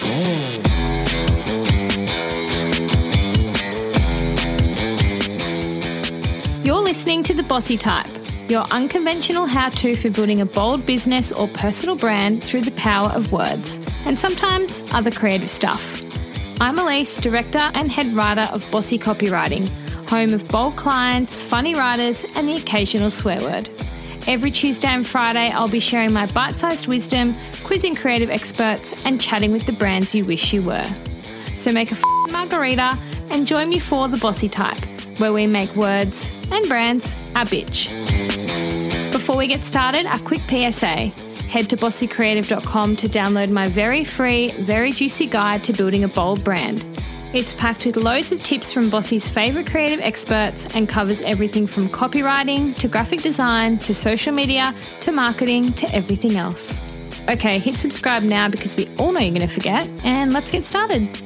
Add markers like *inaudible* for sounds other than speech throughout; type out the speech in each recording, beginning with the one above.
You're listening to The Bossy Type, your unconventional how to for building a bold business or personal brand through the power of words, and sometimes other creative stuff. I'm Elise, director and head writer of Bossy Copywriting, home of bold clients, funny writers, and the occasional swear word. Every Tuesday and Friday, I'll be sharing my bite sized wisdom, quizzing creative experts, and chatting with the brands you wish you were. So make a f- margarita and join me for The Bossy Type, where we make words and brands our bitch. Before we get started, a quick PSA. Head to bossycreative.com to download my very free, very juicy guide to building a bold brand. It's packed with loads of tips from Bossy's favourite creative experts and covers everything from copywriting to graphic design to social media to marketing to everything else. Okay, hit subscribe now because we all know you're going to forget, and let's get started.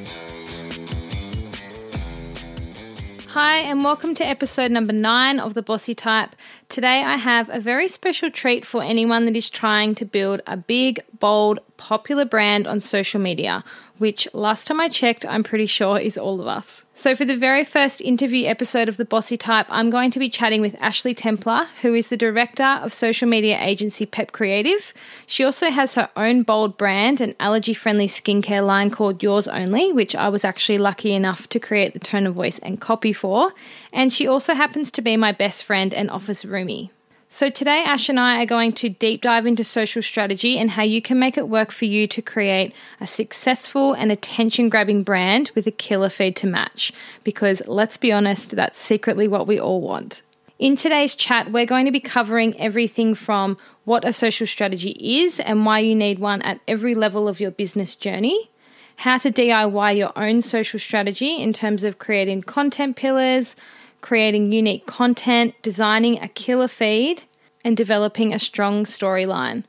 Hi, and welcome to episode number nine of The Bossy Type. Today, I have a very special treat for anyone that is trying to build a big, bold, popular brand on social media, which last time I checked, I'm pretty sure is all of us. So, for the very first interview episode of The Bossy Type, I'm going to be chatting with Ashli Templer, who is the director of social media agency Pep Creative. She also has her own bold brand, an allergy friendly skincare line called Yours Only, which I was actually lucky enough to create the tone of voice and copy for. And she also happens to be my best friend and office roomie. So, today, Ash and I are going to deep dive into social strategy and how you can make it work for you to create a successful and attention grabbing brand with a killer feed to match. Because let's be honest, that's secretly what we all want. In today's chat, we're going to be covering everything from what a social strategy is and why you need one at every level of your business journey, how to DIY your own social strategy in terms of creating content pillars creating unique content, designing a killer feed, and developing a strong storyline.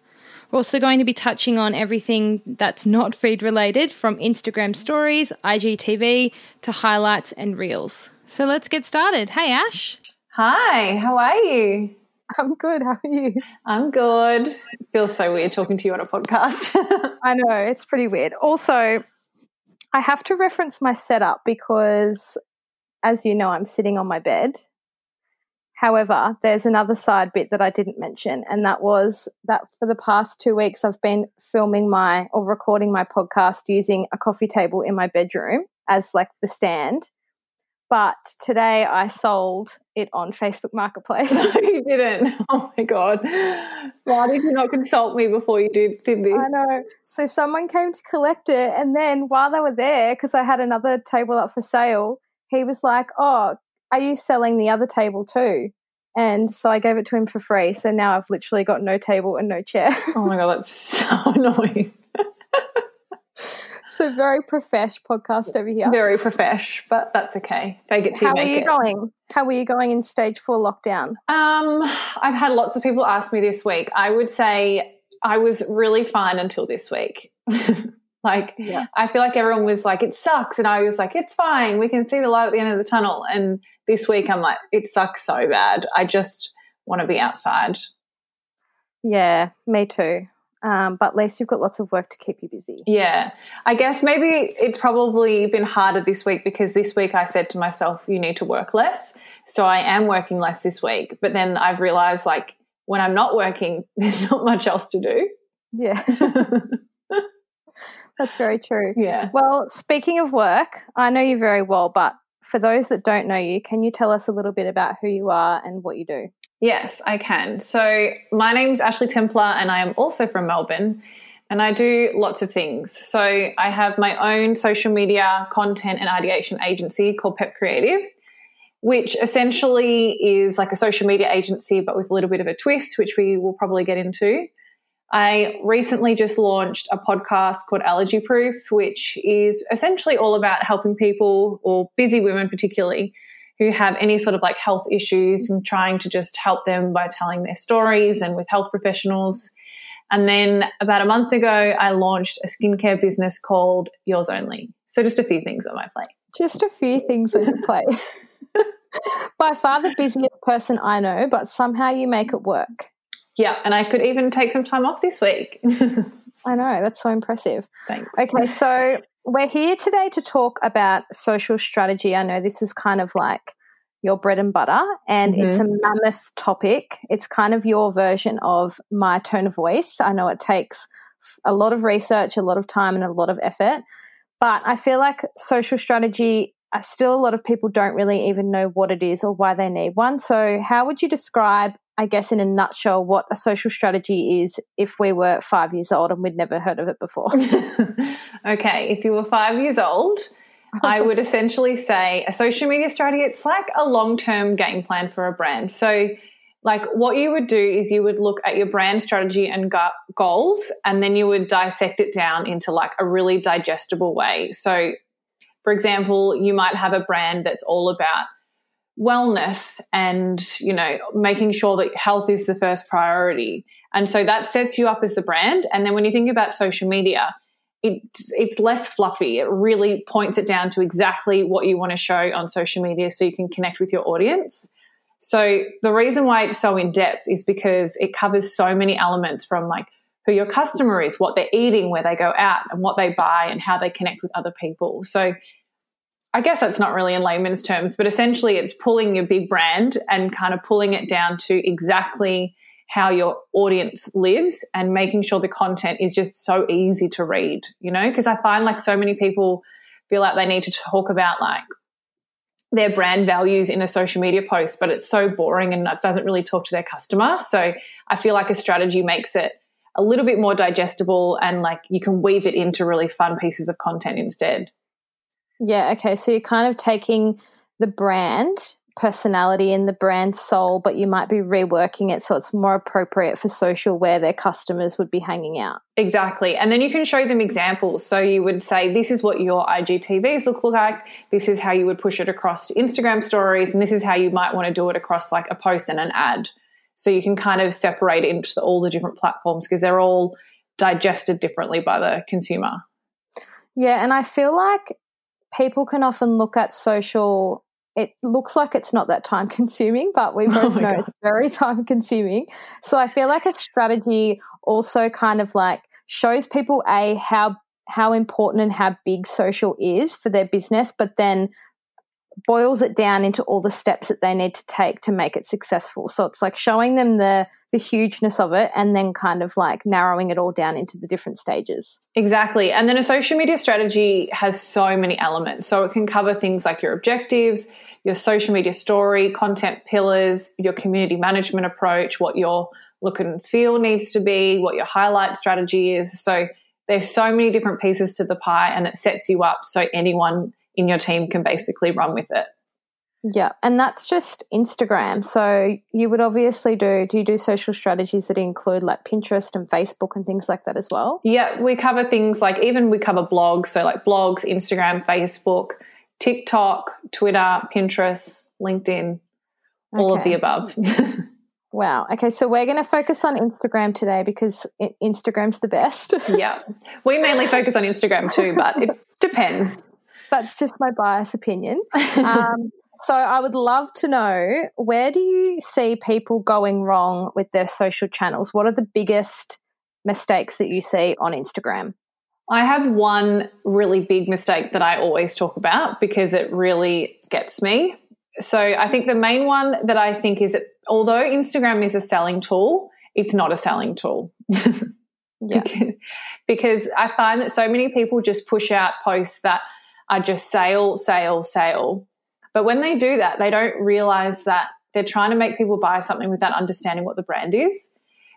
We're also going to be touching on everything that's not feed related from Instagram stories, IGTV to highlights and reels. So let's get started. Hey, Ash. Hi, how are you? I'm good. How are you? I'm good. It feels so weird talking to you on a podcast. *laughs* I know, it's pretty weird. Also, I have to reference my setup because as you know, I'm sitting on my bed. However, there's another side bit that I didn't mention, and that was that for the past two weeks, I've been filming my or recording my podcast using a coffee table in my bedroom as like the stand. But today I sold it on Facebook Marketplace. no, *laughs* you didn't. Oh my God. Why did you not consult me before you did, did this? I know. So someone came to collect it, and then while they were there, because I had another table up for sale, he was like, Oh, are you selling the other table too? And so I gave it to him for free. So now I've literally got no table and no chair. oh my God, that's *laughs* so annoying. so very profesh podcast over here. Very profesh, but that's okay. Fake it till How you are you it. going? How are you going in stage four lockdown? Um, I've had lots of people ask me this week. I would say I was really fine until this week. *laughs* Like, yeah. I feel like everyone was like, it sucks. And I was like, it's fine. We can see the light at the end of the tunnel. And this week, I'm like, it sucks so bad. I just want to be outside. Yeah, me too. Um, but at least you've got lots of work to keep you busy. Yeah. I guess maybe it's probably been harder this week because this week I said to myself, you need to work less. So I am working less this week. But then I've realized, like, when I'm not working, *laughs* there's not much else to do. Yeah. *laughs* That's very true. Yeah. Well, speaking of work, I know you very well, but for those that don't know you, can you tell us a little bit about who you are and what you do? Yes, I can. So, my name's Ashli Templer, and I am also from Melbourne. And I do lots of things. So, I have my own social media content and ideation agency called Pep Creative, which essentially is like a social media agency, but with a little bit of a twist, which we will probably get into. I recently just launched a podcast called Allergy Proof, which is essentially all about helping people, or busy women particularly, who have any sort of like health issues and trying to just help them by telling their stories and with health professionals. And then about a month ago, I launched a skincare business called Yours Only. So just a few things on my plate. Just a few things on your plate. *laughs* By far the busiest person I know, but somehow you make it work. Yeah, and I could even take some time off this week. *laughs* I know. That's so impressive. Thanks. Okay, so we're here today to talk about social strategy. I know this is kind of like your bread and butter, and mm-hmm. it's a mammoth topic. It's kind of your version of my tone of voice. I know it takes a lot of research, a lot of time, and a lot of effort, but I feel like social strategy, uh, still a lot of people don't really even know what it is or why they need one. So, how would you describe I guess, in a nutshell, what a social strategy is if we were five years old and we'd never heard of it before. *laughs* okay, if you were five years old, I would *laughs* essentially say a social media strategy, it's like a long term game plan for a brand. So, like, what you would do is you would look at your brand strategy and goals, and then you would dissect it down into like a really digestible way. So, for example, you might have a brand that's all about wellness and you know making sure that health is the first priority. And so that sets you up as the brand. And then when you think about social media it, it's less fluffy. It really points it down to exactly what you want to show on social media so you can connect with your audience. So the reason why it's so in depth is because it covers so many elements from like who your customer is what they're eating where they go out and what they buy and how they connect with other people. So I guess that's not really in layman's terms, but essentially it's pulling your big brand and kind of pulling it down to exactly how your audience lives and making sure the content is just so easy to read, you know? Because I find like so many people feel like they need to talk about like their brand values in a social media post, but it's so boring and it doesn't really talk to their customer. So I feel like a strategy makes it a little bit more digestible and like you can weave it into really fun pieces of content instead. Yeah, okay. So you're kind of taking the brand personality and the brand soul, but you might be reworking it so it's more appropriate for social where their customers would be hanging out. Exactly. And then you can show them examples. So you would say, this is what your IGTVs look like. This is how you would push it across to Instagram stories. And this is how you might want to do it across like a post and an ad. So you can kind of separate it into all the different platforms because they're all digested differently by the consumer. Yeah. And I feel like people can often look at social it looks like it's not that time consuming, but we *laughs* oh both oh know God. it's very *laughs* time consuming. So I feel like a strategy also kind of like shows people a how how important and how big social is for their business, but then boils it down into all the steps that they need to take to make it successful. So it's like showing them the the hugeness of it and then kind of like narrowing it all down into the different stages. Exactly. And then a social media strategy has so many elements. So it can cover things like your objectives, your social media story, content pillars, your community management approach, what your look and feel needs to be, what your highlight strategy is. So there's so many different pieces to the pie and it sets you up so anyone in your team can basically run with it. Yeah, and that's just Instagram. So you would obviously do do you do social strategies that include like Pinterest and Facebook and things like that as well? Yeah, we cover things like even we cover blogs, so like blogs, Instagram, Facebook, TikTok, Twitter, Pinterest, LinkedIn, all okay. of the above. *laughs* wow. Okay, so we're going to focus on Instagram today because Instagram's the best. *laughs* yeah. We mainly focus on Instagram too, but it depends that's just my bias opinion. *laughs* Um, so I would love to know where do you see people going wrong with their social channels? What are the biggest mistakes that you see on Instagram? I have one really big mistake that I always talk about because it really gets me. So I think the main one that I think is that although Instagram is a selling tool, it's not a selling tool. *laughs* *laughs* yeah. because I find that so many people just push out posts that are just sale, sale, sale. But when they do that, they don't realize that they're trying to make people buy something without understanding what the brand is.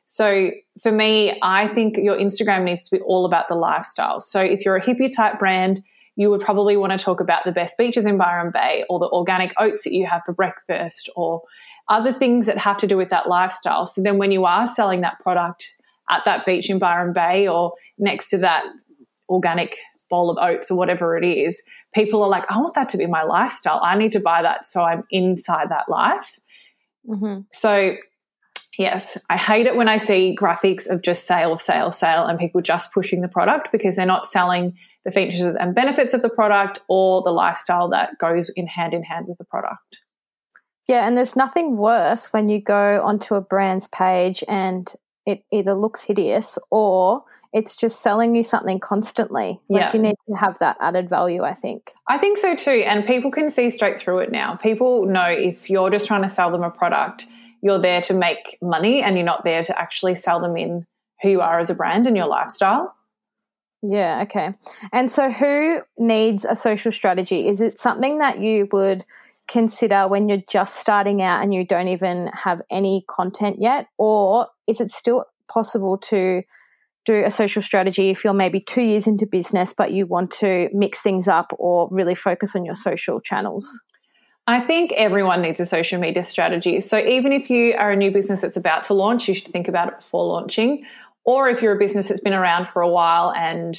So for me, I think your Instagram needs to be all about the lifestyle. So if you're a hippie type brand, you would probably want to talk about the best beaches in Byron Bay or the organic oats that you have for breakfast or other things that have to do with that lifestyle. So then when you are selling that product at that beach in Byron Bay or next to that organic bowl of oats or whatever it is, people are like, I want that to be my lifestyle. I need to buy that so I'm inside that life. Mm-hmm. So, yes, I hate it when I see graphics of just sale, sale, sale, and people just pushing the product because they're not selling the features and benefits of the product or the lifestyle that goes in hand in hand with the product. Yeah, and there's nothing worse when you go onto a brand's page and it either looks hideous or it's just selling you something constantly. Like Yeah. you need to have that added value, I think. I think so too. And people can see straight through it now. People know if you're just trying to sell them a product, you're there to make money and you're not there to actually sell them in who you are as a brand and your lifestyle. Yeah, okay. And so who needs a social strategy? Is it something that you would consider when you're just starting out and you don't even have any content yet? Or is it still possible to do a social strategy if you're maybe two years into business but you want to mix things up or really focus on your social channels? I think everyone needs a social media strategy. So even if you are a new business that's about to launch, you should think about it before launching. Or if you're a business that's been around for a while and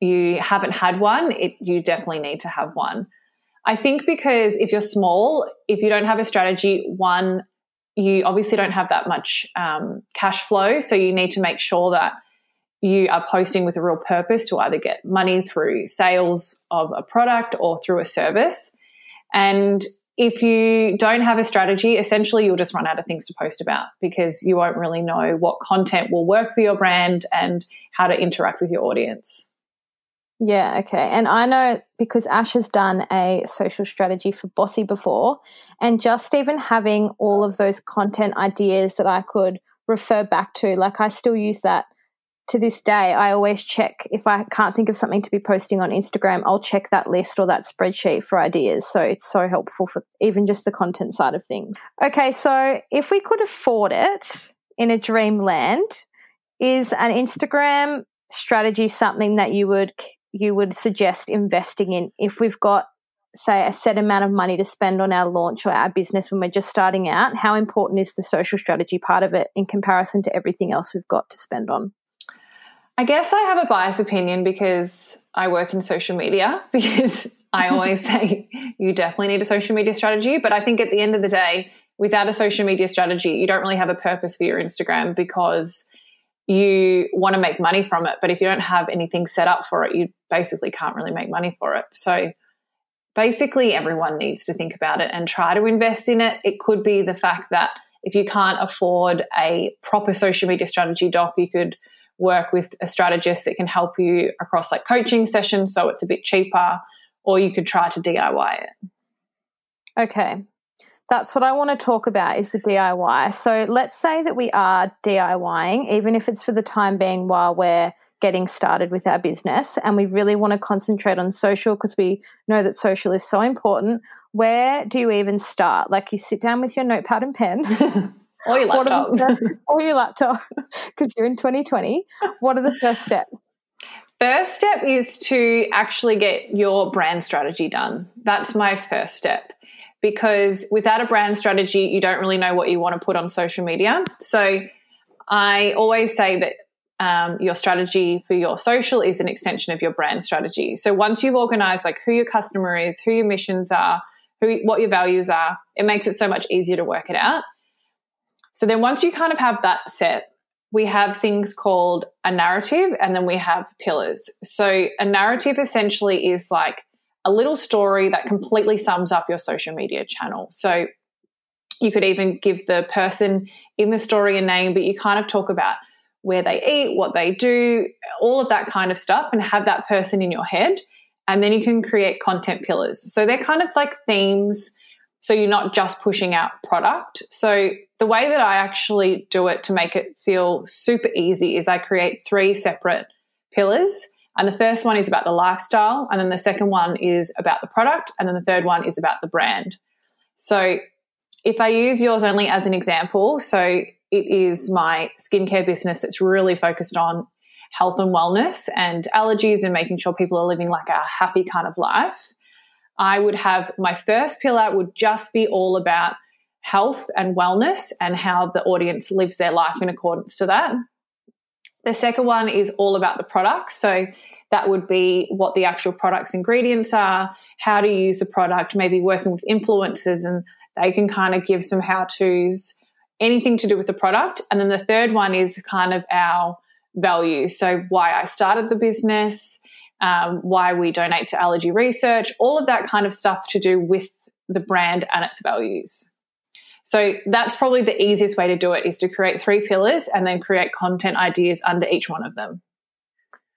you haven't had one, it, you definitely need to have one. I think because if you're small, if you don't have a strategy, one, you obviously don't have that much um, cash flow. So you need to make sure that you are posting with a real purpose to either get money through sales of a product or through a service. And if you don't have a strategy, essentially you'll just run out of things to post about because you won't really know what content will work for your brand and how to interact with your audience. Yeah, okay. And I know because Ash has done a social strategy for Bossy before, and just even having all of those content ideas that I could refer back to, like I still use that to this day. I always check if I can't think of something to be posting on Instagram, I'll check that list or that spreadsheet for ideas. So it's so helpful for even just the content side of things. Okay, so if we could afford it in a dreamland, is an Instagram strategy something that you would you would suggest investing in if we've got say a set amount of money to spend on our launch or our business when we're just starting out how important is the social strategy part of it in comparison to everything else we've got to spend on I guess I have a biased opinion because I work in social media *laughs* because I always *laughs* say you definitely need a social media strategy. But I think at the end of the day, without a social media strategy, you don't really have a purpose for your Instagram because you want to make money from it. But if you don't have anything set up for it, you basically can't really make money for it. So basically, everyone needs to think about it and try to invest in it. It could be the fact that if you can't afford a proper social media strategy doc, you could work with a strategist that can help you across like coaching sessions so it's a bit cheaper, or you could try to DIY it. Okay. That's what I want to talk about is the DIY. So let's say that we are DIYing, even if it's for the time being while we're getting started with our business and we really want to concentrate on social because we know that social is so important. Where do you even start? Like you sit down with your notepad and pen *laughs* *laughs* Or your laptop. *laughs* the or your laptop because you're in 2020. What are the first steps? First step is to actually get your brand strategy done. That's my first step. Because without a brand strategy, you don't really know what you want to put on social media. So I always say that um, your strategy for your social is an extension of your brand strategy. So once you've organized like who your customer is, who your missions are, who what your values are, it makes it so much easier to work it out. So then once you kind of have that set, we have things called a narrative and then we have pillars. So a narrative essentially is like a little story that completely sums up your social media channel. So you could even give the person in the story a name, but you kind of talk about where they eat, what they do, all of that kind of stuff, and have that person in your head. And then you can create content pillars. So they're kind of like themes. So you're not just pushing out product. So the way that I actually do it to make it feel super easy is I create three separate pillars. And the first one is about the lifestyle. And then the second one is about the product. And then the third one is about the brand. So if I use yours only as an example, so it is my skincare business that's really focused on health and wellness and allergies and making sure people are living like a happy kind of life. I would have my first pillar would just be all about health and wellness and how the audience lives their life in accordance to that. The second one is all about the products. So that would be what the actual products ingredients are, how to use the product, maybe working with influencers and they can kind of give some how to's, anything to do with the product. And then the third one is kind of our values. So why I started the business, um, why we donate to allergy research, all of that kind of stuff to do with the brand and its values. So that's probably the easiest way to do it is to create three pillars and then create content ideas under each one of them.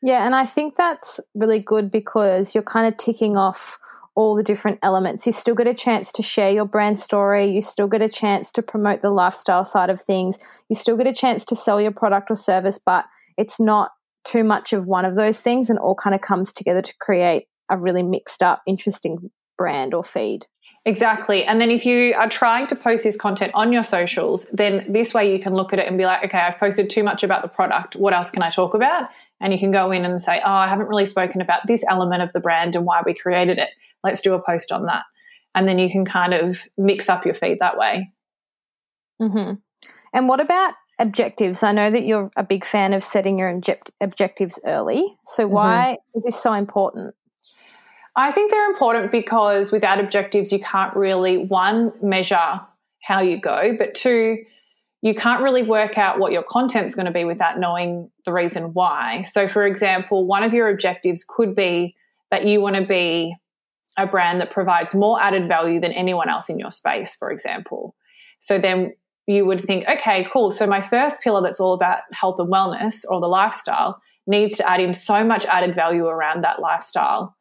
Yeah, and I think that's really good because you're kind of ticking off all the different elements. You still get a chance to share your brand story. You still get a chance to promote the lifestyle side of things. You still get a chance to sell your product or service, but it's not too much of one of those things and all kind of comes together to create a really mixed up, interesting brand or feed. Exactly. And then if you are trying to post this content on your socials, then this way you can look at it and be like, okay, I've posted too much about the product. What else can I talk about? And you can go in and say, oh, I haven't really spoken about this element of the brand and why we created it. Let's do a post on that. And then you can kind of mix up your feed that way. Mm-hmm. And what about objectives? I know that you're a big fan of setting your object- objectives early. So, mm-hmm. why mm-hmm. is this so important? I think they're important because without objectives, you can't really, one, measure how you go, but two, you can't really work out what your content's going to be without knowing the reason why. So, for example, one of your objectives could be that you want to be a brand that provides more added value than anyone else in your space, for example. So, then you would think, okay, cool. So, my first pillar that's all about health and wellness or the lifestyle needs to add in so much added value around that lifestyle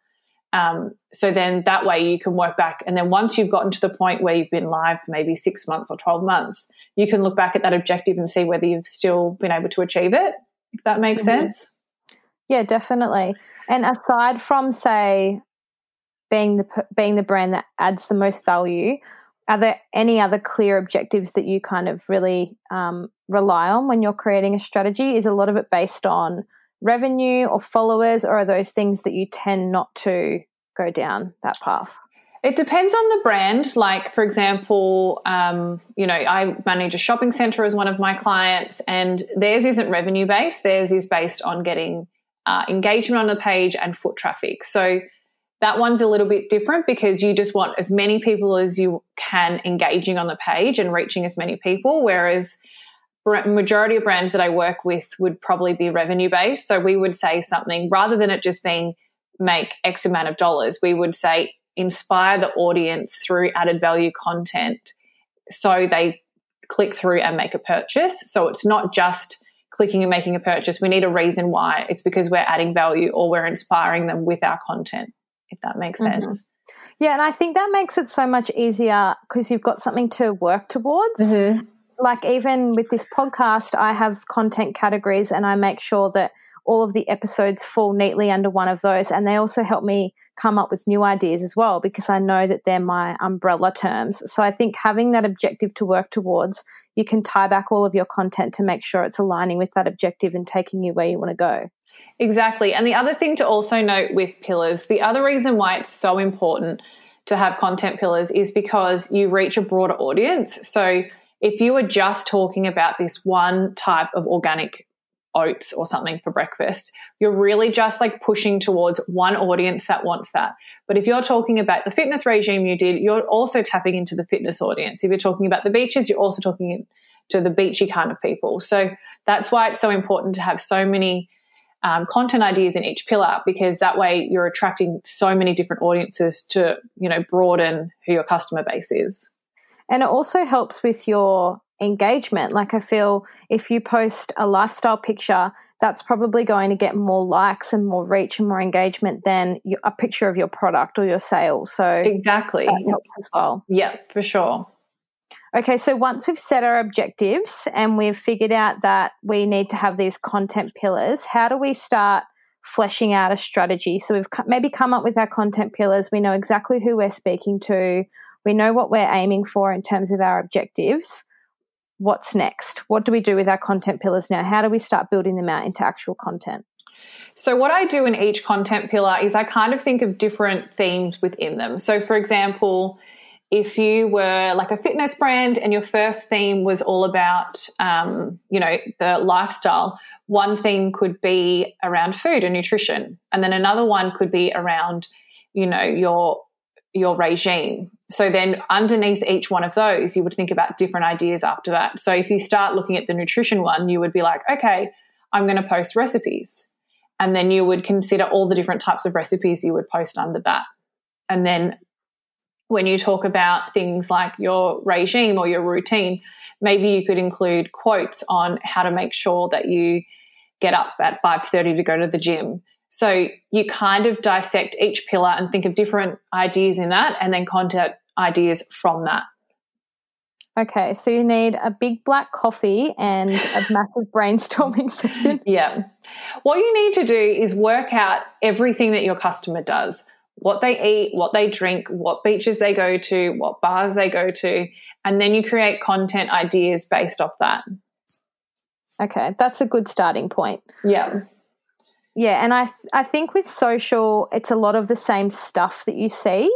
um, so then that way you can work back. And then once you've gotten to the point where you've been live for maybe six months or 12 months, you can look back at that objective and see whether you've still been able to achieve it, if that makes mm-hmm. sense. Yeah, definitely. And aside from, say, being the being the brand that adds the most value, are there any other clear objectives that you kind of really um, rely on when you're creating a strategy? Is a lot of it based on revenue or followers, or are those things that you tend not to go down that path? It depends on the brand. Like, for example, um, you know, I manage a shopping center as one of my clients, and theirs isn't revenue based. Theirs is based on getting uh, engagement on the page and foot traffic. So that one's a little bit different because you just want as many people as you can engaging on the page and reaching as many people. Whereas majority of brands that I work with would probably be revenue based. So we would say something rather than it just being make X amount of dollars, we would say inspire the audience through added value content so they click through and make a purchase. So it's not just clicking and making a purchase. We need a reason why. It's because we're adding value or we're inspiring them with our content, if that makes mm-hmm. sense. Yeah, and I think that makes it so much easier because you've got something to work towards. Mm-hmm like even with this podcast, I have content categories and I make sure that all of the episodes fall neatly under one of those. And they also help me come up with new ideas as well because I know that they're my umbrella terms. So I think having that objective to work towards, you can tie back all of your content to make sure it's aligning with that objective and taking you where you want to go. Exactly. And the other thing to also note with pillars, the other reason why it's so important to have content pillars is because you reach a broader audience. So if you are just talking about this one type of organic oats or something for breakfast, you're really just like pushing towards one audience that wants that. But if you're talking about the fitness regime you did, you're also tapping into the fitness audience. If you're talking about the beaches, you're also talking to the beachy kind of people. So that's why it's so important to have so many um, content ideas in each pillar because that way you're attracting so many different audiences to you know broaden who your customer base is. And it also helps with your engagement. Like, I feel if you post a lifestyle picture, that's probably going to get more likes and more reach and more engagement than a picture of your product or your sale. So, exactly. Helps as well. Yeah, for sure. Okay, so once we've set our objectives and we've figured out that we need to have these content pillars, how do we start fleshing out a strategy? So we've maybe come up with our content pillars, we know exactly who we're speaking to, we know what we're aiming for in terms of our objectives. What's next? What do we do with our content pillars now? How do we start building them out into actual content? So, what I do in each content pillar is I kind of think of different themes within them. So, for example, if you were like a fitness brand and your first theme was all about, um, you know, the lifestyle, one theme could be around food and nutrition, and then another one could be around, you know, your your regime. So then underneath each one of those, you would think about different ideas after that. So if you start looking at the nutrition one, you would be like, okay, I'm going to post recipes. And then you would consider all the different types of recipes you would post under that. And then when you talk about things like your regime or your routine, maybe you could include quotes on how to make sure that you get up at 5:30 to go to the gym. So you kind of dissect each pillar and think of different ideas in that and then content ideas from that. Okay, so you need a big black coffee and a *laughs* massive brainstorming session. Yeah. What you need to do is work out everything that your customer does what they eat, what they drink, what beaches they go to, what bars they go to, and then you create content ideas based off that. Okay, that's a good starting point. Yeah. Yeah, and I I think with social, it's a lot of the same stuff that you see.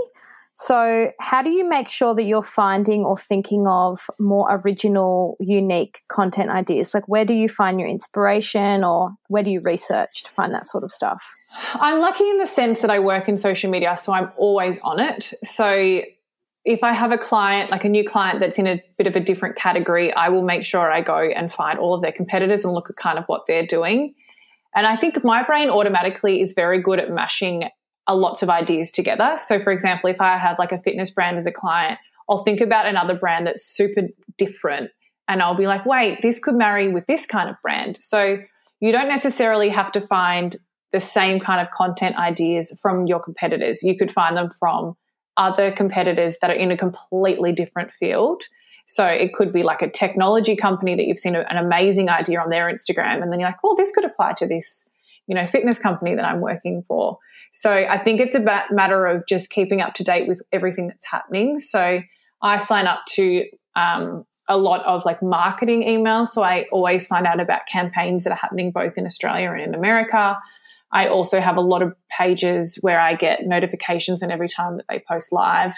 So, how do you make sure that you're finding or thinking of more original, unique content ideas? Like, where do you find your inspiration or where do you research to find that sort of stuff? I'm lucky in the sense that I work in social media, so I'm always on it. So, if I have a client, like a new client that's in a bit of a different category, I will make sure I go and find all of their competitors and look at kind of what they're doing. And I think my brain automatically is very good at mashing lots of ideas together. So, for example, if I have like a fitness brand as a client, I'll think about another brand that's super different and I'll be like, wait, this could marry with this kind of brand. So, you don't necessarily have to find the same kind of content ideas from your competitors. You could find them from other competitors that are in a completely different field. So it could be like a technology company that you've seen an amazing idea on their Instagram, and then you're like, oh, this could apply to this, you know, fitness company that I'm working for. So I think it's a matter of just keeping up to date with everything that's happening. So I sign up to um, a lot of like marketing emails. So I always find out about campaigns that are happening both in Australia and in America. I also have a lot of pages where I get notifications and every time that they post live.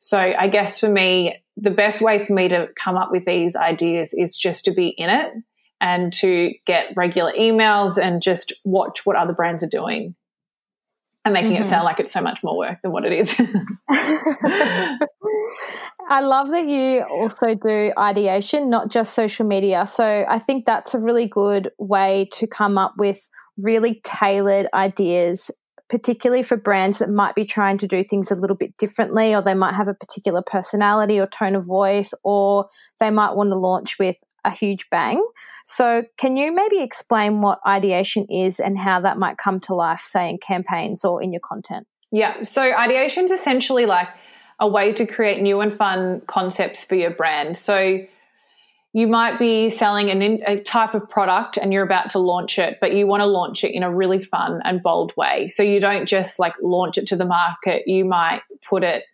So I guess for me, the best way for me to come up with these ideas is just to be in it and to get regular emails and just watch what other brands are doing and making mm-hmm. it sound like it's so much more work than what it is. *laughs* I love that you also do ideation, not just social media. So I think that's a really good way to come up with really tailored ideas, particularly for brands that might be trying to do things a little bit differently, or they might have a particular personality or tone of voice, or they might want to launch with a huge bang. So, can you maybe explain what ideation is and how that might come to life, say in campaigns or in your content? Yeah. So, ideation is essentially like a way to create new and fun concepts for your brand. So, you might be selling an a type of product and you're about to launch it, but you want to launch it in a really fun and bold way. So, you don't just like launch it to the market, you might put it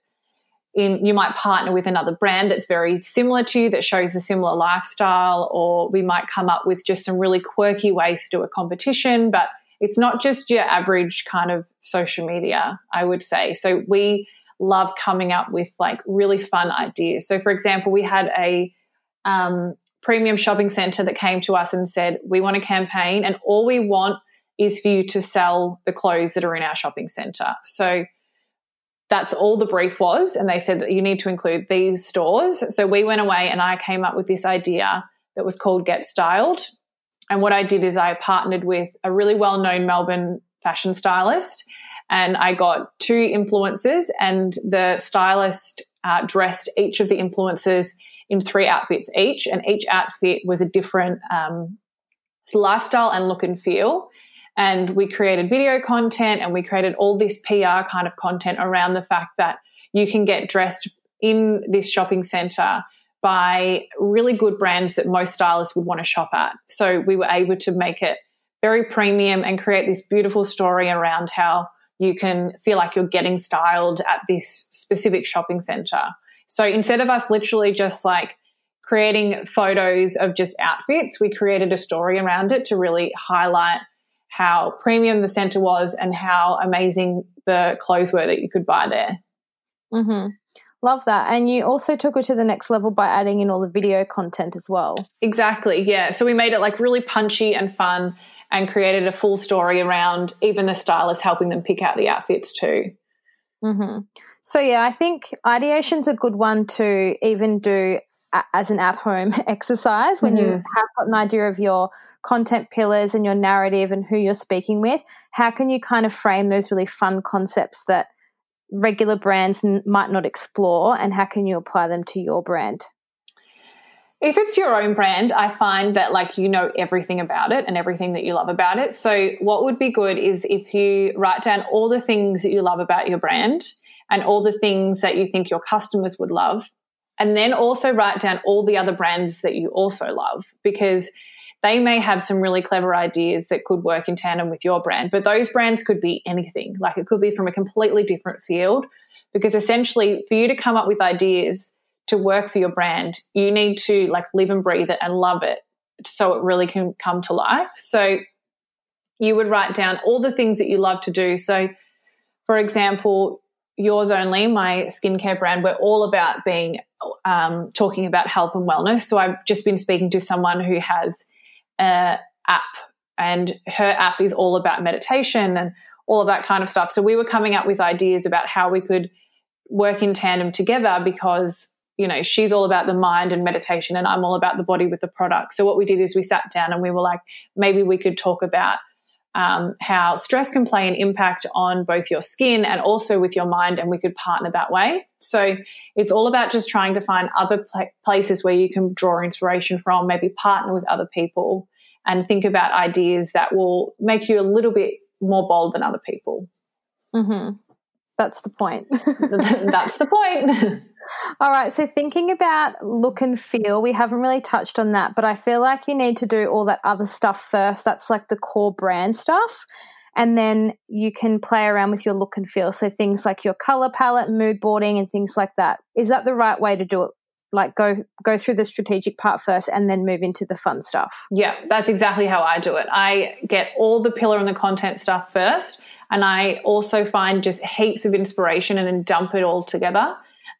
in, you might partner with another brand that's very similar to you that shows a similar lifestyle, or we might come up with just some really quirky ways to do a competition. But it's not just your average kind of social media, I would say. So we love coming up with like really fun ideas. So, for example, we had a um, premium shopping center that came to us and said, We want a campaign, and all we want is for you to sell the clothes that are in our shopping center. So, that's all the brief was. And they said that you need to include these stores. So we went away and I came up with this idea that was called Get Styled. And what I did is I partnered with a really well known Melbourne fashion stylist. And I got two influencers, and the stylist uh, dressed each of the influencers in three outfits each. And each outfit was a different um, lifestyle and look and feel. And we created video content and we created all this PR kind of content around the fact that you can get dressed in this shopping center by really good brands that most stylists would want to shop at. So we were able to make it very premium and create this beautiful story around how you can feel like you're getting styled at this specific shopping center. So instead of us literally just like creating photos of just outfits, we created a story around it to really highlight how premium the center was and how amazing the clothes were that you could buy there. Mm-hmm. Love that. And you also took it to the next level by adding in all the video content as well. Exactly. Yeah. So we made it like really punchy and fun and created a full story around even the stylist helping them pick out the outfits too. Mm-hmm. So, yeah, I think ideation's a good one to even do as an at home *laughs* exercise when mm-hmm. you have got an idea of your content pillars and your narrative and who you're speaking with how can you kind of frame those really fun concepts that regular brands n- might not explore and how can you apply them to your brand if it's your own brand, I find that like you know everything about it and everything that you love about it. So, what would be good is if you write down all the things that you love about your brand and all the things that you think your customers would love. And then also write down all the other brands that you also love because they may have some really clever ideas that could work in tandem with your brand. But those brands could be anything, like it could be from a completely different field. Because essentially, for you to come up with ideas, to work for your brand, you need to like live and breathe it and love it so it really can come to life. So you would write down all the things that you love to do. So, for example, yours only, my skincare brand, we're all about being um, talking about health and wellness. So I've just been speaking to someone who has an app, and her app is all about meditation and all of that kind of stuff. So we were coming up with ideas about how we could work in tandem together because you know, she's all about the mind and meditation, and I'm all about the body with the product. So, what we did is we sat down and we were like, maybe we could talk about um, how stress can play an impact on both your skin and also with your mind, and we could partner that way. So, it's all about just trying to find other pl- places where you can draw inspiration from, maybe partner with other people, and think about ideas that will make you a little bit more bold than other people. Mm-hmm. That's the point. *laughs* *laughs* That's the point. *laughs* All right. So, thinking about look and feel, we haven't really touched on that, but I feel like you need to do all that other stuff first. That's like the core brand stuff. And then you can play around with your look and feel. So, things like your color palette, mood boarding, and things like that. Is that the right way to do it? Like, go go through the strategic part first and then move into the fun stuff. Yeah, that's exactly how I do it. I get all the pillar and the content stuff first. And I also find just heaps of inspiration and then dump it all together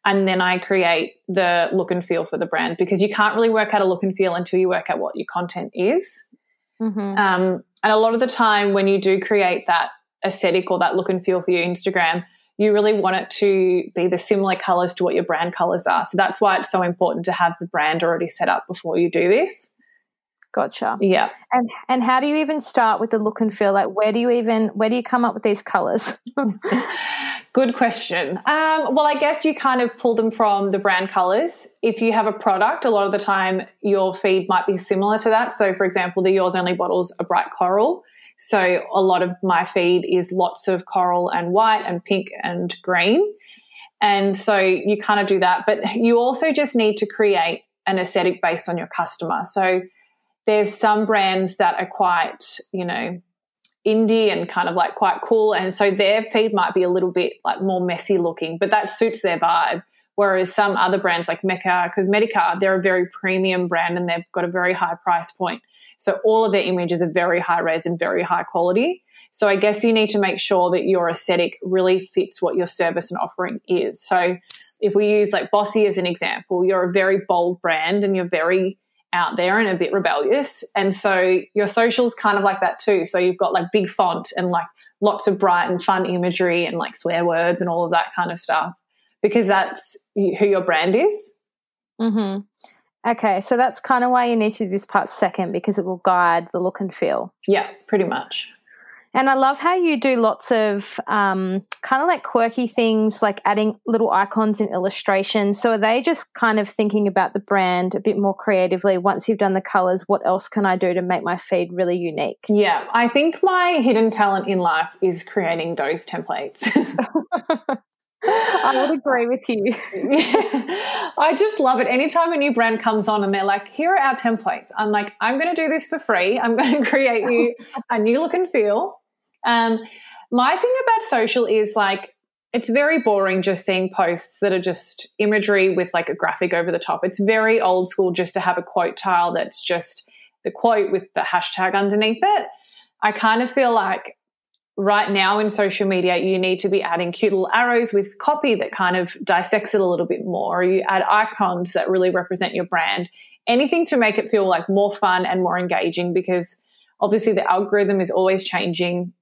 and then I create the look and feel for the brand because you can't really work out a look and feel until you work out what your content is. Mm-hmm. Um, and a lot of the time, when you do create that aesthetic or that look and feel for your Instagram, you really want it to be the similar colors to what your brand colors are. So that's why it's so important to have the brand already set up before you do this. Gotcha. Yeah. And and how do you even start with the look and feel? Like where do you even where do you come up with these colors? *laughs* *laughs* Good question. Um, well, I guess you kind of pull them from the brand colors. If you have a product, a lot of the time your feed might be similar to that. So, for example, the Yours Only bottles are bright coral. So, a lot of my feed is lots of coral and white and pink and green. And so you kind of do that. But you also just need to create an aesthetic based on your customer. So, there's some brands that are quite, you know, indie and kind of like quite cool. And so their feed might be a little bit like more messy looking, but that suits their vibe. Whereas some other brands like Mecca Cosmetica, they're a very premium brand and they've got a very high price point. So all of their images are very high res and very high quality. So I guess you need to make sure that your aesthetic really fits what your service and offering is. So if we use like Bossy as an example, you're a very bold brand and you're very out there and a bit rebellious. And so your socials kind of like that too. So you've got like big font and like lots of bright and fun imagery and like swear words and all of that kind of stuff because that's who your brand is. Mm-hmm. Okay, so that's kind of why you need to do this part second because it will guide the look and feel. Yeah, pretty much. And I love how you do lots of um, kind of like quirky things, like adding little icons and illustrations. So are they just kind of thinking about the brand a bit more creatively? Once you've done the colors, what else can I do to make my feed really unique? Yeah, I think my hidden talent in life is creating those templates. *laughs* I would agree with you. *laughs* I just love it. Anytime a new brand comes on and they're like, here are our templates, I'm like, I'm going to do this for free. I'm going *laughs* to create you a new look and feel. Um, my thing about social is like, it's very boring just seeing posts that are just imagery with like a graphic over the top. It's very old school just to have a quote tile that's just the quote with the hashtag underneath it. I kind of feel like right now in social media, you need to be adding cute little arrows with copy that kind of dissects it a little bit more. You add icons that really represent your brand. Anything to make it feel like more fun and more engaging because obviously the algorithm is always changing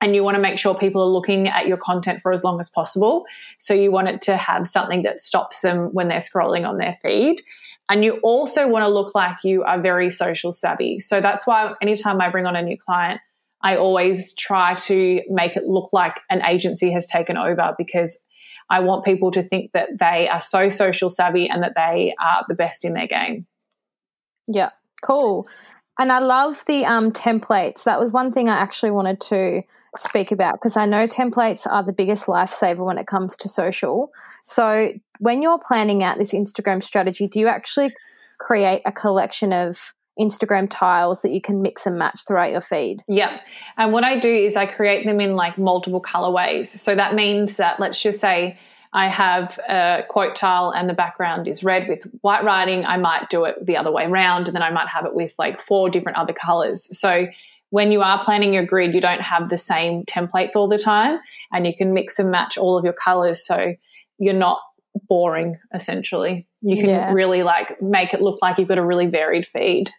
and you want to make sure people are looking at your content for as long as possible. So you want it to have something that stops them when they're scrolling on their feed. And you also want to look like you are very social savvy. So that's why anytime I bring on a new client, I always try to make it look like an agency has taken over because I want people to think that they are so social savvy and that they are the best in their game. Yeah, cool. And I love the um, templates. That was one thing I actually wanted to speak about because I know templates are the biggest lifesaver when it comes to social. So, when you're planning out this Instagram strategy, do you actually create a collection of Instagram tiles that you can mix and match throughout your feed? Yep. And what I do is I create them in like multiple colorways. So that means that let's just say I have a quote tile and the background is red with white writing, I might do it the other way around and then I might have it with like four different other colors. So when you are planning your grid, you don't have the same templates all the time and you can mix and match all of your colors so you're not boring essentially. You can yeah. really like make it look like you've got a really varied feed.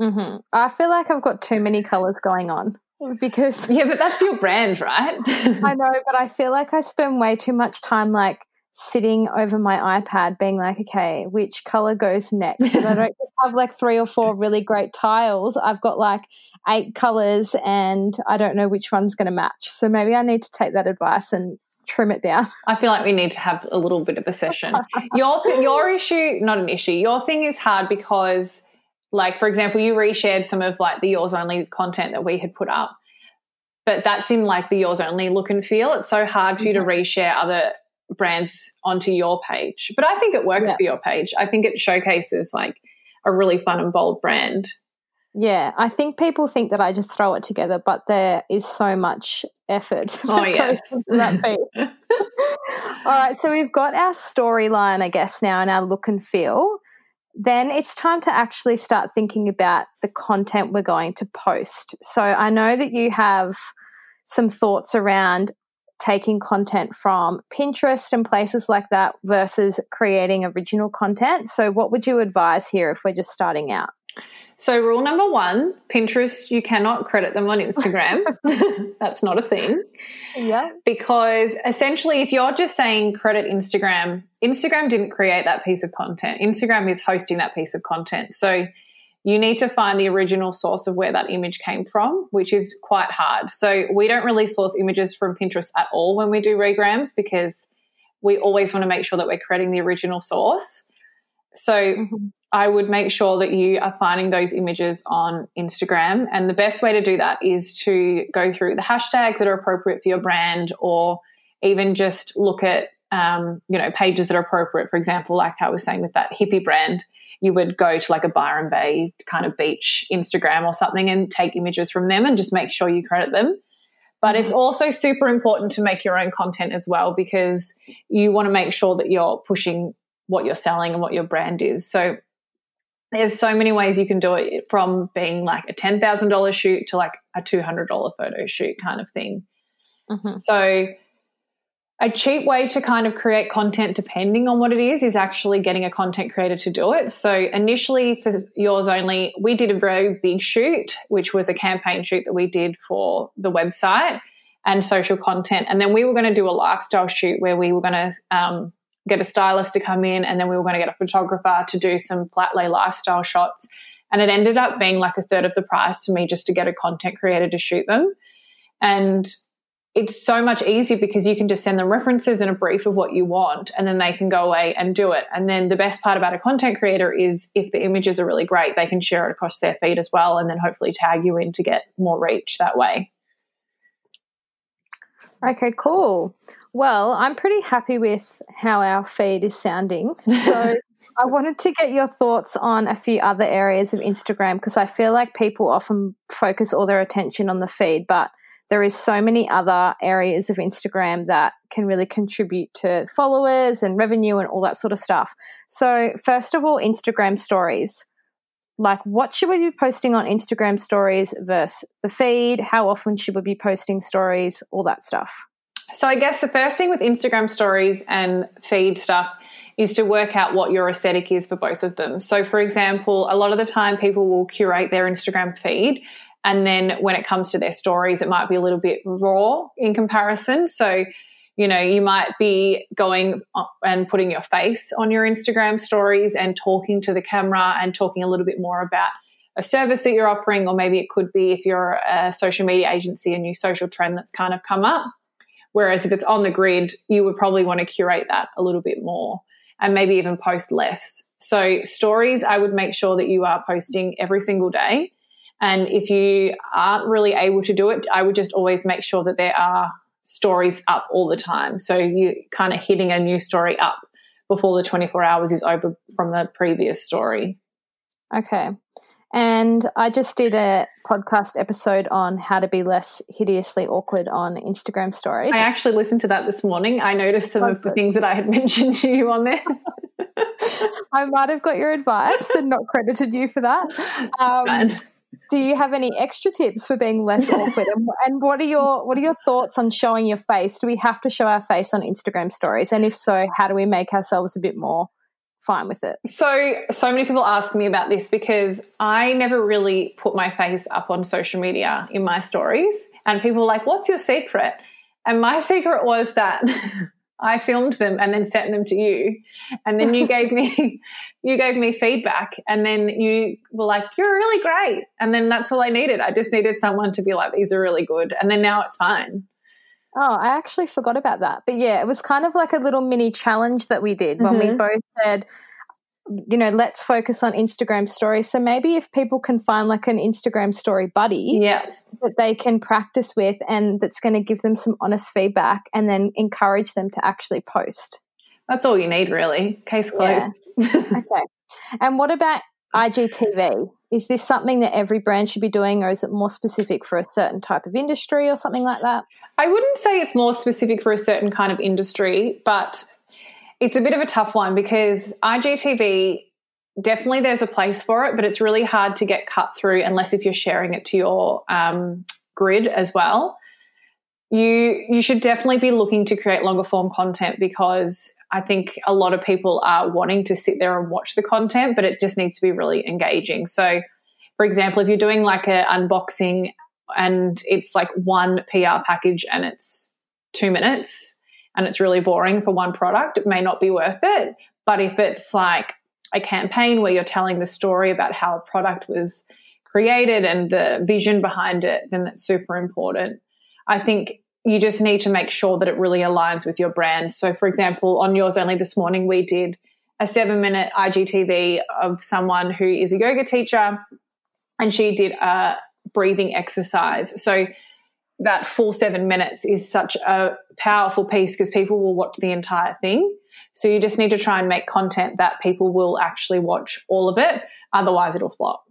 Mm-hmm. I feel like I've got too many colors going on *laughs* because yeah, but that's your brand, right? I know, but I feel like I spend way too much time like sitting over my iPad being like, okay, which color goes next? And I don't *laughs* have like three or four really great tiles. I've got like eight colors and I don't know which one's going to match. So maybe I need to take that advice and trim it down. I feel like we need to have a little bit of a session. your *laughs* your issue, not an issue. Your thing is hard because like, for example, you reshared some of like the yours only content that we had put up, but that's in like the yours only look and feel. It's so hard for you to mm-hmm. reshare other brands onto your page. But I think it works yeah. for your page. I think it showcases like a really fun and bold brand. Yeah, I think people think that I just throw it together, but there is so much effort. *laughs* Oh, yes. *laughs* *laughs* All right, so we've got our storyline, I guess, now and our look and feel then it's time to actually start thinking about the content we're going to post. So I know that you have some thoughts around taking content from Pinterest and places like that versus creating original content. So, what would you advise here if we're just starting out? So, rule number one Pinterest, you cannot credit them on Instagram. *laughs* *laughs* That's not a thing. Yeah. Because essentially, if you're just saying credit Instagram, Instagram didn't create that piece of content. Instagram is hosting that piece of content. So, you need to find the original source of where that image came from, which is quite hard. So, we don't really source images from Pinterest at all when we do regrams because we always want to make sure that we're creating the original source. So, mm-hmm. I would make sure that you are finding those images on Instagram. And the best way to do that is to go through the hashtags that are appropriate for your brand or even just look at um, you know pages that are appropriate. For example, like I was saying with that hippie brand, you would go to like a Byron Bay kind of beach Instagram or something and take images from them and just make sure you credit them. But it's mm-hmm. also super important to make your own content as well because you want to make sure that you're pushing what you're selling and what your brand is. So there's so many ways you can do it from being like a $10,000 shoot to like a $200 photo shoot kind of thing. Mm-hmm. So, a cheap way to kind of create content, depending on what it is, is actually getting a content creator to do it. So, initially for yours only, we did a very big shoot, which was a campaign shoot that we did for the website and social content. And then we were going to do a lifestyle shoot where we were going to um, get a stylist to come in, and then we were going to get a photographer to do some flat lay lifestyle shots. And it ended up being like a third of the price for me just to get a content creator to shoot them. And it's so much easier because you can just send them references and a brief of what you want, and then they can go away and do it. And then the best part about a content creator is if the images are really great, they can share it across their feed as well, and then hopefully tag you in to get more reach that way. Okay, cool. Well, I'm pretty happy with how our feed is sounding. So *laughs* I wanted to get your thoughts on a few other areas of Instagram because I feel like people often focus all their attention on the feed, but there is so many other areas of Instagram that can really contribute to followers and revenue and all that sort of stuff. So, first of all, Instagram stories like what should we be posting on Instagram stories versus the feed? How often should we be posting stories? All that stuff. So, I guess the first thing with Instagram stories and feed stuff is to work out what your aesthetic is for both of them. So, for example, a lot of the time people will curate their Instagram feed. And then when it comes to their stories, it might be a little bit raw in comparison. So, you know, you might be going and putting your face on your Instagram stories and talking to the camera and talking a little bit more about a service that you're offering, or maybe it could be if you're a social media agency, a new social trend that's kind of come up. Whereas if it's on the grid, you would probably want to curate that a little bit more. and maybe even post less. So, stories, I would make sure that you are posting every single day. And if you aren't really able to do it, I would just always make sure that there are stories up all the time. So, you're kind of hitting a new story up before the 24 hours is over from the previous story. Okay. And I just did a podcast episode on how to be less hideously awkward on Instagram stories. I actually listened to that this morning. I noticed some oh, of the things that I had *laughs* mentioned to you on there. *laughs* I might have got your advice and not credited you for that. Um, do you have any extra tips for being less awkward? And, what are your what are your thoughts on showing your face? Do we have to show our face on Instagram stories? And if so, how do we make ourselves a bit more fine with it? So, so many people ask me about this because I never really put my face up on social media in my stories, and people are like, "What's your secret?" And my secret was that *laughs* I filmed them and then sent them to you. And then you gave me *laughs* you gave me feedback and then you were like, You're really great. And then that's all I needed. I just needed someone to be like, These are really good. And then now it's fine. Oh, I actually forgot about that. But yeah, it was kind of like a little mini challenge that we did when mm-hmm. we both said, you know, let's focus on Instagram stories. So maybe if people can find like an Instagram story buddy yeah. that they can practice with and that's going to give them some honest feedback and then encourage them to actually post. That's all you need, really. Case closed. Yeah. *laughs* okay. And what about IGTV? Is this something that every brand should be doing, or is it more specific for a certain type of industry or something like that? I wouldn't say it's more specific for a certain kind of industry, but it's a bit of a tough one because IGTV definitely there's a place for it, but it's really hard to get cut through unless if you're sharing it to your um, grid as well. You you should definitely be looking to create longer form content because I think a lot of people are wanting to sit there and watch the content, but it just needs to be really engaging. So, for example, if you're doing like an unboxing and it's like one PR package and it's two minutes, and it's really boring for one product, it may not be worth it. But if it's like a campaign where you're telling the story about how a product was created and the vision behind it, then that's super important. I think you just need to make sure that it really aligns with your brand. So, for example, on yours only this morning, we did a seven minute IGTV of someone who is a yoga teacher and she did a breathing exercise. So, that full seven minutes is such a powerful piece because people will watch the entire thing. So you just need to try and make content that people will actually watch all of it. Otherwise, it'll flop.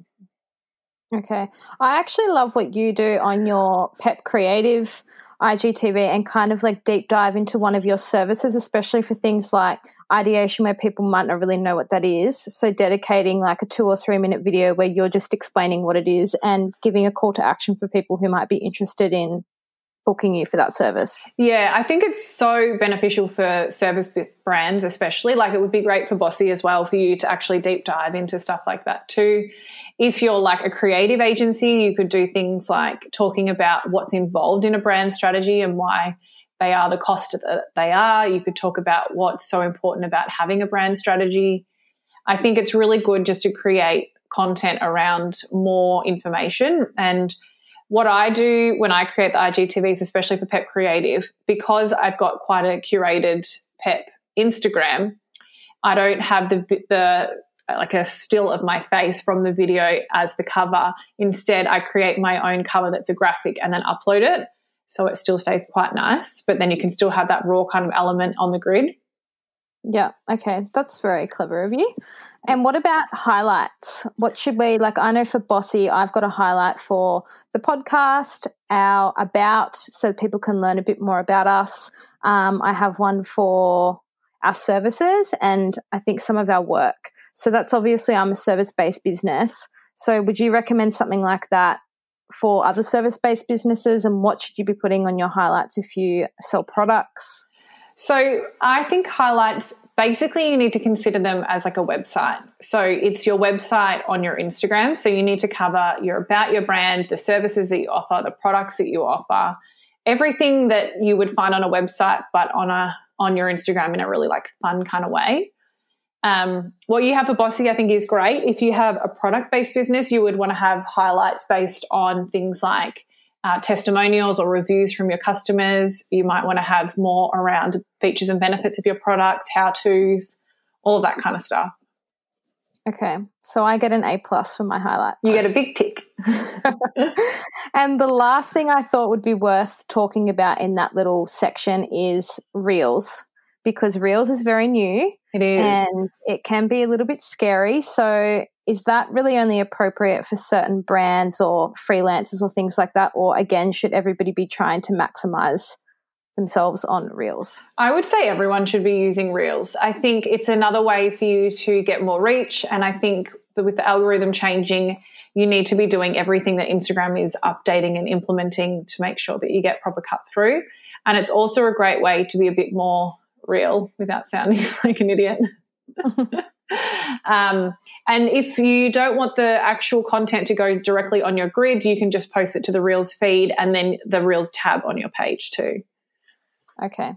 Okay. I actually love what you do on your PEP Creative IGTV and kind of like deep dive into one of your services, especially for things like ideation where people might not really know what that is. So, dedicating like a two or three minute video where you're just explaining what it is and giving a call to action for people who might be interested in booking you for that service. Yeah, I think it's so beneficial for service brands, especially. Like it would be great for Bossy as well for you to actually deep dive into stuff like that too. If you're like a creative agency, you could do things like talking about what's involved in a brand strategy and why they are the cost that they are. You could talk about what's so important about having a brand strategy. I think it's really good just to create content around more information and what I do when I create the IGTVs, especially for Pep Creative, because I've got quite a curated Pep Instagram, I don't have the the like a still of my face from the video as the cover. Instead, I create my own cover that's a graphic and then upload it. So it still stays quite nice, but then you can still have that raw kind of element on the grid. Yeah, okay. That's very clever of you. And what about highlights? What should we like? I know for Bossy, I've got a highlight for the podcast, our about, so people can learn a bit more about us. Um, I have one for our services and I think some of our work. So that's obviously I'm a service based business. So would you recommend something like that for other service based businesses? And what should you be putting on your highlights if you sell products? So I think highlights basically you need to consider them as like a website. So it's your website on your Instagram. So you need to cover your about your brand, the services that you offer, the products that you offer, everything that you would find on a website, but on a on your Instagram in a really like fun kind of way. Um, what you have for Bossy, I think, is great. If you have a product based business, you would want to have highlights based on things like uh, testimonials or reviews from your customers. You might want to have more around features and benefits of your products, how to's, all of that kind of stuff. Okay, so I get an A plus for my highlights. You get a big tick. *laughs* and the last thing I thought would be worth talking about in that little section is Reels, because Reels is very new. It is. And it can be a little bit scary. So, is that really only appropriate for certain brands or freelancers or things like that? Or again, should everybody be trying to maximize themselves on Reels? I would say everyone should be using Reels. I think it's another way for you to get more reach. And I think with the algorithm changing, you need to be doing everything that Instagram is updating and implementing to make sure that you get proper cut through. And it's also a great way to be a bit more real without sounding *laughs* like an idiot. *laughs* um, and if you don't want the actual content to go directly on your grid, you can just post it to the Reels feed and then the Reels tab on your page too. Okay.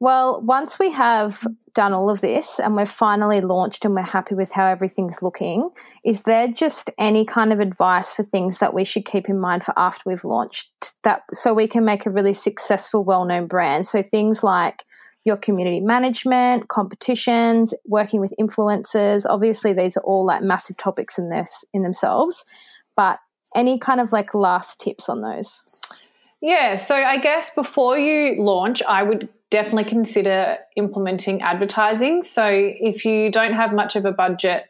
Well, once we have done all of this and we're finally launched and we're happy with how everything's looking, is there just any kind of advice for things that we should keep in mind for after we've launched that so we can make a really successful, well-known brand? So things like your community management, competitions, working with influencers. Obviously, these are all like massive topics in this in themselves, but any kind of like last tips on those? Yeah, so I guess before you launch, I would definitely consider implementing advertising. So if you don't have much of a budget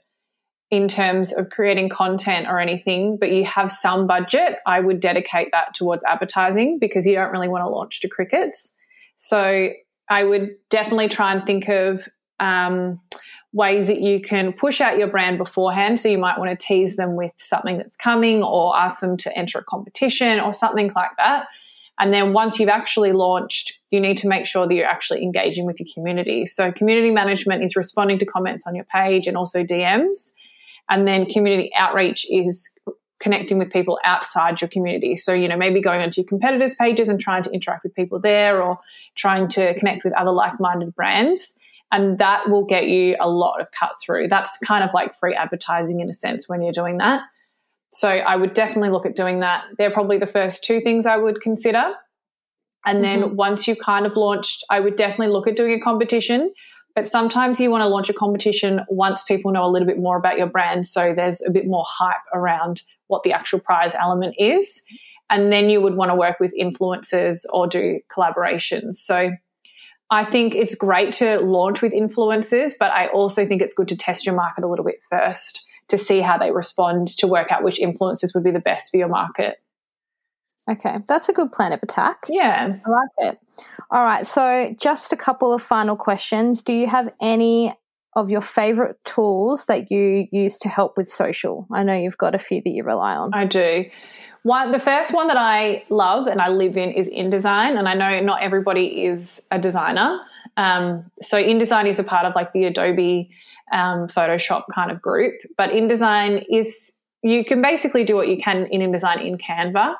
in terms of creating content or anything, but you have some budget, I would dedicate that towards advertising because you don't really want to launch to crickets. So I would definitely try and think of um, ways that you can push out your brand beforehand. So you might want to tease them with something that's coming or ask them to enter a competition or something like that. And then once you've actually launched, you need to make sure that you're actually engaging with your community. So community management is responding to comments on your page and also DMs. And then community outreach is connecting with people outside your community. So, you know, maybe going onto your competitors' pages and trying to interact with people there or trying to connect with other like minded brands. And that will get you a lot of cut through. That's kind of like free advertising in a sense when you're doing that. So I would definitely look at doing that. They're probably the first two things I would consider. And then mm-hmm. once you've kind of launched, I would definitely look at doing a competition. But sometimes you want to launch a competition once people know a little bit more about your brand. So there's a bit more hype around what the actual prize element is. And then you would want to work with influencers or do collaborations. So I think it's great to launch with influencers, but I also think it's good to test your market a little bit first to see how they respond to work out which influencers would be the best for your market. Okay, that's a good plan of attack. Yeah. I like it. All right, so just a couple of final questions. Do you have any of your favorite tools that you use to help with social? I know you've got a few that you rely on. I do. One, the first one that I love and I live in is InDesign, and I know not everybody is a designer. Um, so InDesign is a part of like the Adobe um, Photoshop kind of group, but InDesign is you can basically do what you can in InDesign in Canva.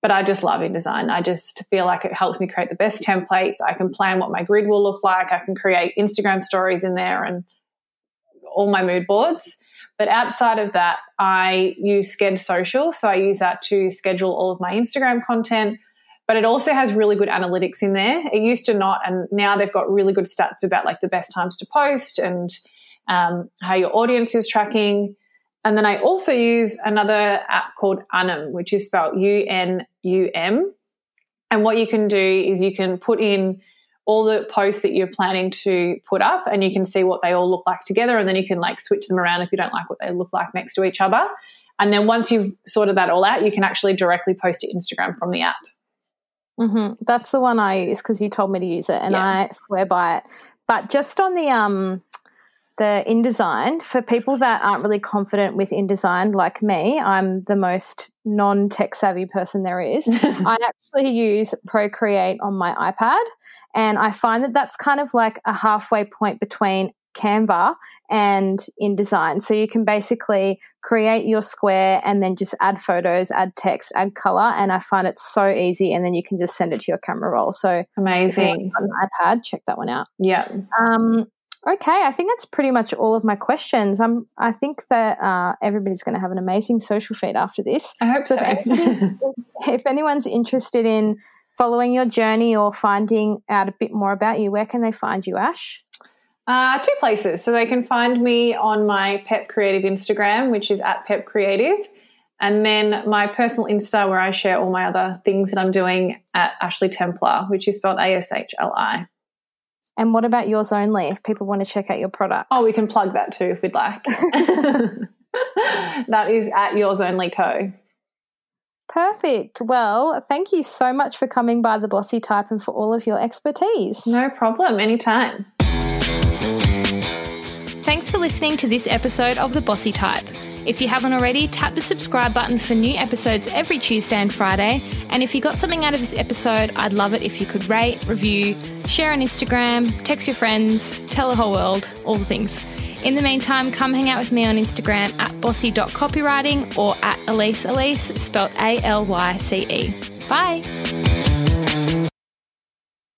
But I just love InDesign. I just feel like it helps me create the best templates. I can plan what my grid will look like. I can create Instagram stories in there and all my mood boards. But outside of that, I use Sked Social. So I use that to schedule all of my Instagram content. But it also has really good analytics in there. It used to not, and now they've got really good stats about like the best times to post and um, how your audience is tracking. And then I also use another app called Unum, which is spelled U N U M. And what you can do is you can put in all the posts that you're planning to put up and you can see what they all look like together. And then you can like switch them around if you don't like what they look like next to each other. And then once you've sorted that all out, you can actually directly post to Instagram from the app. Mm-hmm. That's the one I use because you told me to use it and yeah. I swear by it. But just on the um, the InDesign for people that aren't really confident with InDesign, like me, I'm the most non tech savvy person there is. *laughs* I actually use Procreate on my iPad, and I find that that's kind of like a halfway point between Canva and InDesign. So you can basically create your square and then just add photos, add text, add color, and I find it so easy. And then you can just send it to your camera roll. So amazing on iPad. Check that one out. Yeah. Um, Okay, I think that's pretty much all of my questions. I'm, I think that uh, everybody's going to have an amazing social feed after this. I hope so. so. If, anybody, *laughs* if anyone's interested in following your journey or finding out a bit more about you, where can they find you, Ash? Uh, two places. So they can find me on my Pep Creative Instagram, which is at Pep Creative, and then my personal Insta, where I share all my other things that I'm doing at Ashli Templer, which is spelled A S H L I. And what about yours only if people want to check out your products? Oh, we can plug that too if we'd like. *laughs* that is at Yours Only Co. Perfect. Well, thank you so much for coming by the Bossy Type and for all of your expertise. No problem, anytime. Thanks for listening to this episode of The Bossy Type. If you haven't already, tap the subscribe button for new episodes every Tuesday and Friday. And if you got something out of this episode, I'd love it if you could rate, review, share on Instagram, text your friends, tell the whole world, all the things. In the meantime, come hang out with me on Instagram at bossy.copywriting or at Alyce Alyce, spelled A L Y C E. Bye.